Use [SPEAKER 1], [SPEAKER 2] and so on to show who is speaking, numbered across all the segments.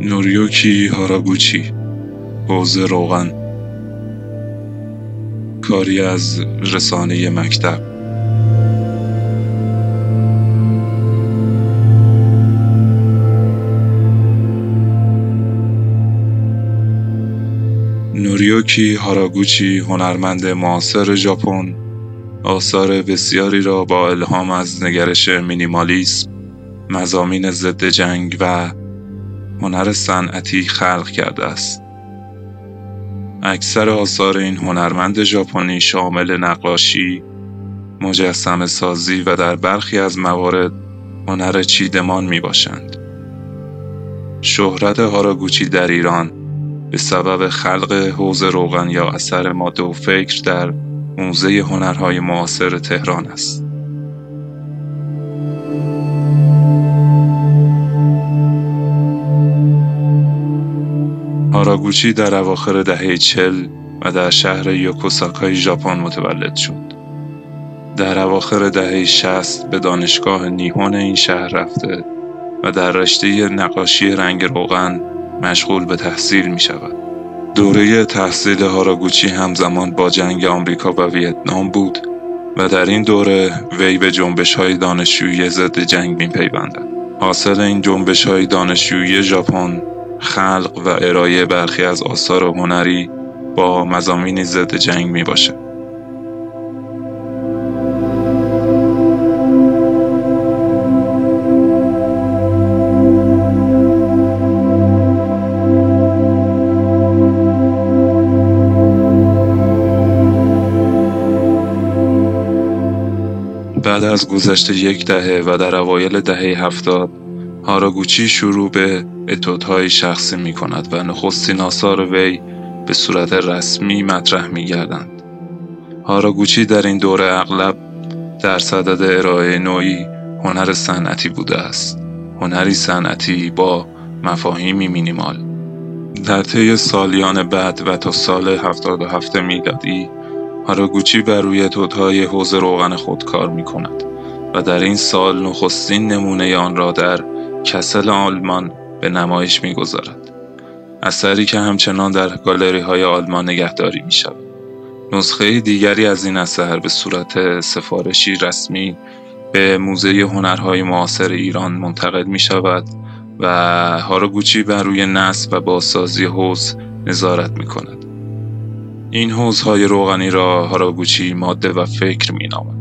[SPEAKER 1] نوریوکی هاراگوچی حوز روغن. کاری از رسانه مکتب. نوریوکی هاراگوچی هنرمند معاصر ژاپن آثار بسیاری را با الهام از نگرش مینیمالیسم، مزامین ضد جنگ و هنر صنعتی خلق کرده است. اکثر آثار این هنرمند ژاپنی شامل نقاشی، مجسم سازی و در برخی از موارد هنر چیدمان می باشند. شهرت هاراگوچی در ایران به سبب خلق حوز روغن یا اثر ماده و فکر در موزه هنرهای معاصر تهران است. هاراگوچی در اواخر دهه چل و در شهر یوکوساکای ژاپن متولد شد. در اواخر دهه 60 به دانشگاه نیهون این شهر رفته و در رشته نقاشی رنگ روغن مشغول به تحصیل می شود. دوره تحصیل هاراگوچی همزمان با جنگ آمریکا و ویتنام بود و در این دوره وی به جنبش های دانشجویی ضد جنگ می پیوندد. حاصل این جنبش های دانشجویی ژاپن خلق و ارائه برخی از آثار هنری با مزامینی ضد جنگ می باشد. بعد از گذشت یک دهه و در اوایل دهه هفتاد هاراگوچی شروع به اتودهای شخصی می کند و نخستین آثار وی به صورت رسمی مطرح می گردند. هاراگوچی در این دوره اغلب در صدد ارائه نوعی هنر صنعتی بوده است. هنری صنعتی با مفاهیمی مینیمال. در طی سالیان بعد و تا سال 77 میلادی هاراگوچی بر روی تودهای حوز روغن خود کار می کند و در این سال نخستین نمونه آن را در کسل آلمان به نمایش می‌گذارد اثری که همچنان در گالری های آلمان نگهداری می شود. نسخه دیگری از این اثر به صورت سفارشی رسمی به موزه هنرهای معاصر ایران منتقل می شود و هاراگوچی بر روی نصب و بازسازی حوز نظارت می کند. این حوزهای روغنی را هاراگوچی ماده و فکر می نامد.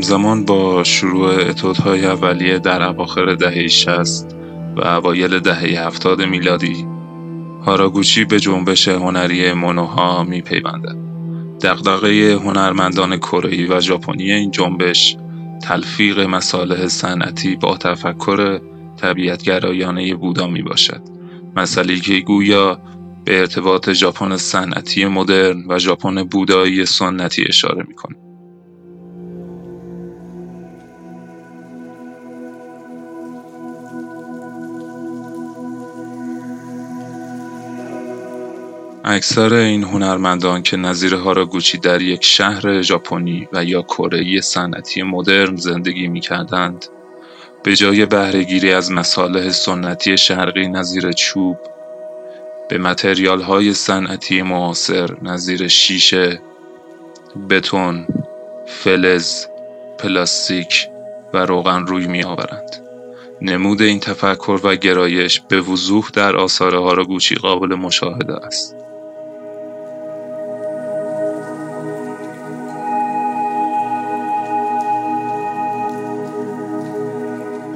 [SPEAKER 1] همزمان با شروع اتودهای اولیه در اواخر دهه 60 و اوایل دهه 70 میلادی هاراگوچی به جنبش هنری مونوها می پیوندد. دغدغه هنرمندان کره و ژاپنی این جنبش تلفیق مصالح صنعتی با تفکر طبیعتگرایانه بودا می باشد. مسئله که گویا به ارتباط ژاپن صنعتی مدرن و ژاپن بودایی سنتی اشاره می کند. اکثر این هنرمندان که نظیر هاراگوچی در یک شهر ژاپنی و یا کره صنعتی مدرن زندگی می کردند، به جای بهرهگیری از مصالح سنتی شرقی نظیر چوب، به متریال های صنعتی معاصر نظیر شیشه، بتون، فلز، پلاستیک و روغن روی می آورند. نمود این تفکر و گرایش به وضوح در آثار هاراگوچی قابل مشاهده است.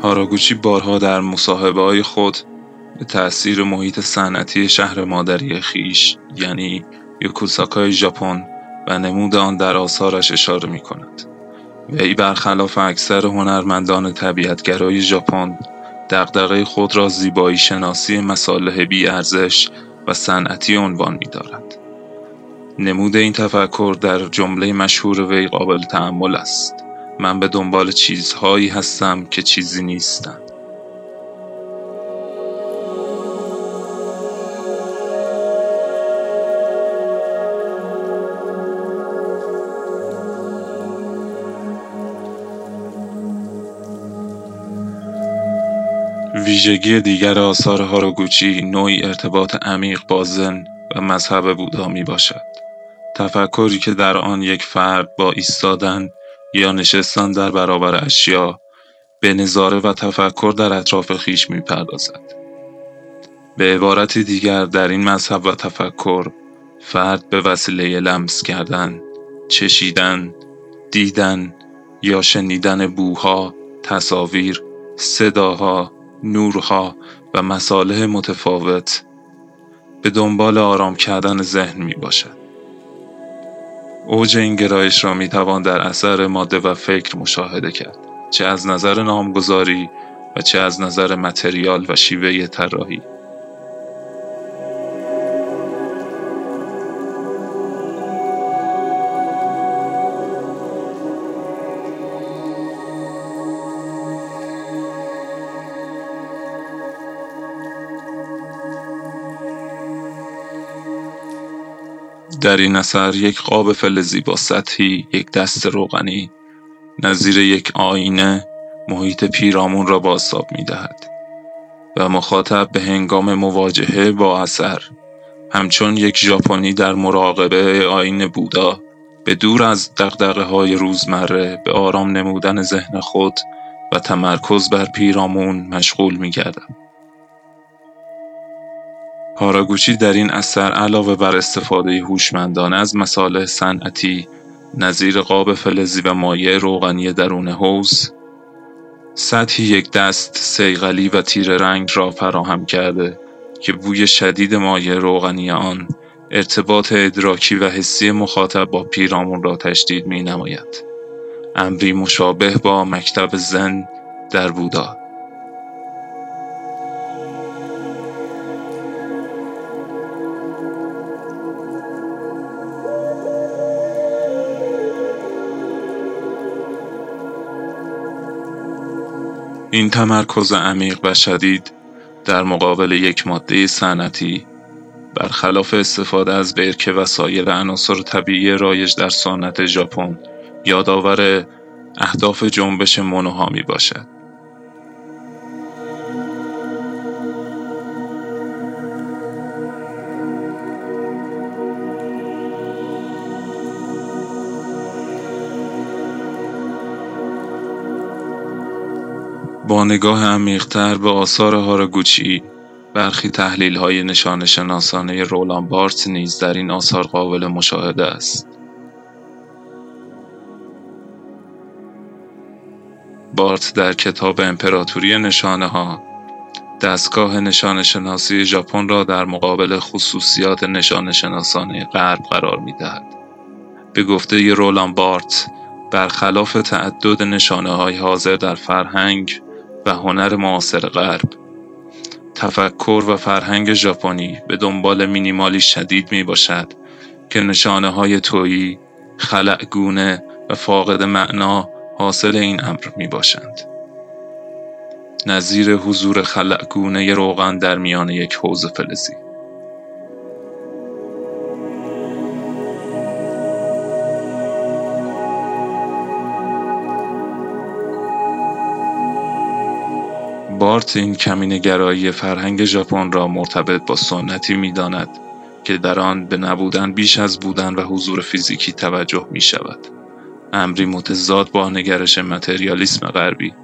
[SPEAKER 1] هاراگوچی بارها در های خود به تأثیر محیط صنعتی شهر مادری خیش یعنی یوکوساکای ژاپن و نمود آن در آثارش اشاره می کند. وی برخلاف اکثر هنرمندان طبیعتگرای ژاپن دغدغه خود را زیبایی شناسی مصالح بی ارزش و صنعتی عنوان می دارد. نمود این تفکر در جمله مشهور وی قابل تأمل است. من به دنبال چیزهایی هستم که چیزی نیستم ویژگی دیگر آثار هاروگوچی نوعی ارتباط عمیق با زن و مذهب بودا می باشد. تفکری که در آن یک فرد با ایستادن یا نشستن در برابر اشیا به نظاره و تفکر در اطراف خیش می پردازد. به عبارتی دیگر در این مذهب و تفکر فرد به وسیله لمس کردن، چشیدن، دیدن یا شنیدن بوها، تصاویر، صداها، نورها و مصالح متفاوت به دنبال آرام کردن ذهن می باشد. اوج این گرایش را می توان در اثر ماده و فکر مشاهده کرد چه از نظر نامگذاری و چه از نظر متریال و شیوه طراحی. در این اثر یک قاب فلزی با سطحی یک دست روغنی نظیر یک آینه محیط پیرامون را بازتاب می دهد و مخاطب به هنگام مواجهه با اثر همچون یک ژاپنی در مراقبه آین بودا به دور از دقدقه های روزمره به آرام نمودن ذهن خود و تمرکز بر پیرامون مشغول می گردم. هاراگوچی در این اثر علاوه بر استفاده هوشمندانه از مصالح صنعتی نظیر قاب فلزی و مایع روغنی درون حوز سطحی یک دست سیغلی و تیر رنگ را فراهم کرده که بوی شدید مایع روغنی آن ارتباط ادراکی و حسی مخاطب با پیرامون را تشدید می نماید. امری مشابه با مکتب زن در بودا این تمرکز عمیق و شدید در مقابل یک ماده صنعتی برخلاف استفاده از برکه و سایر عناصر طبیعی رایج در سنت ژاپن یادآور اهداف جنبش مونوها می باشد. با نگاه عمیقتر به آثار هاراگوچی برخی تحلیل های نشان شناسانه رولان بارت نیز در این آثار قابل مشاهده است. بارت در کتاب امپراتوری نشانه ها دستگاه نشان شناسی ژاپن را در مقابل خصوصیات نشان شناسانه غرب قرار می دهد. به گفته رولان بارت برخلاف تعدد نشانه های حاضر در فرهنگ و هنر معاصر غرب تفکر و فرهنگ ژاپنی به دنبال مینیمالی شدید می باشد که نشانه های تویی، خلعگونه و فاقد معنا حاصل این امر می باشند. نظیر حضور خلعگونه روغن در میان یک حوز فلزی بارت این گرایی فرهنگ ژاپن را مرتبط با سنتی می‌داند که در آن به نبودن بیش از بودن و حضور فیزیکی توجه می شود. امری متضاد با نگرش متریالیسم غربی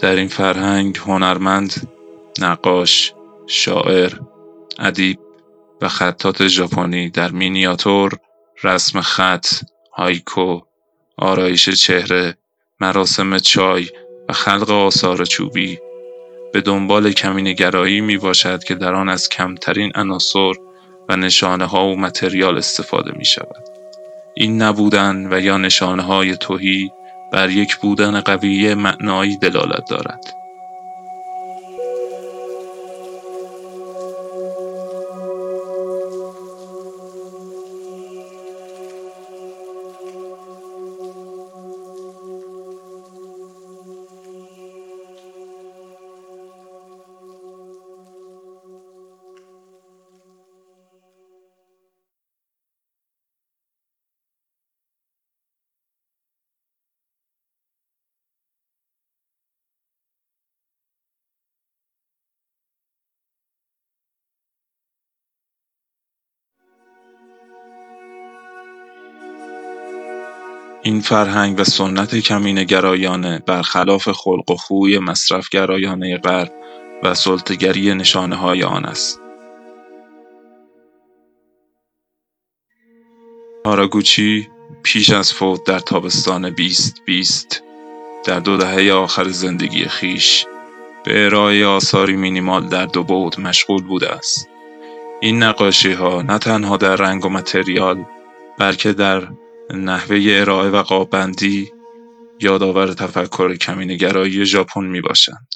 [SPEAKER 1] در این فرهنگ هنرمند، نقاش، شاعر، ادیب و خطات ژاپنی در مینیاتور، رسم خط، هایکو، آرایش چهره، مراسم چای و خلق آثار چوبی به دنبال کمینگرایی می باشد که در آن از کمترین عناصر و نشانه ها و متریال استفاده می شود. این نبودن و یا نشانه های توهی بر یک بودن قوی معنایی دلالت دارد. این فرهنگ و سنت کمینگرایانه برخلاف خلق و خوی مصرفگرایانه غرب و سلطه‌گری های آن است. هاراگوچی پیش از فوت در تابستان 2020 در دو دهه آخر زندگی خیش به ارائه آثاری مینیمال در دو بعد مشغول بوده است. این نقاشی ها نه تنها در رنگ و متریال بلکه در نحوه ارائه و قابندی یادآور تفکر کمینگرایی ژاپن می‌باشند.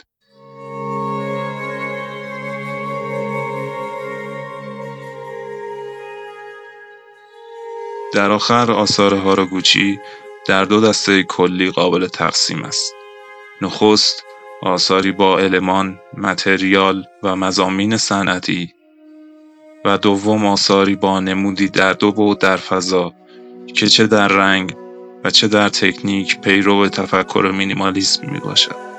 [SPEAKER 1] در آخر آثار هاراگوچی در دو دسته کلی قابل تقسیم است. نخست آثاری با المان، متریال و مزامین صنعتی و دوم آثاری با نمودی در دو بعد در فضا که چه در رنگ و چه در تکنیک پیرو تفکر مینیمالیسم می باشد.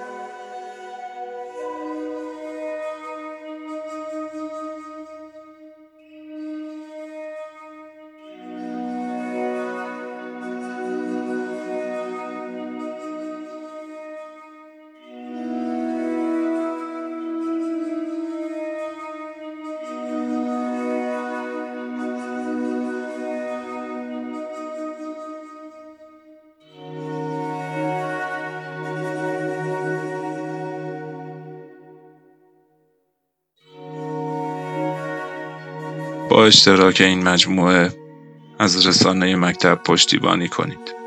[SPEAKER 1] با اشتراک این مجموعه از رسانه مکتب پشتیبانی کنید.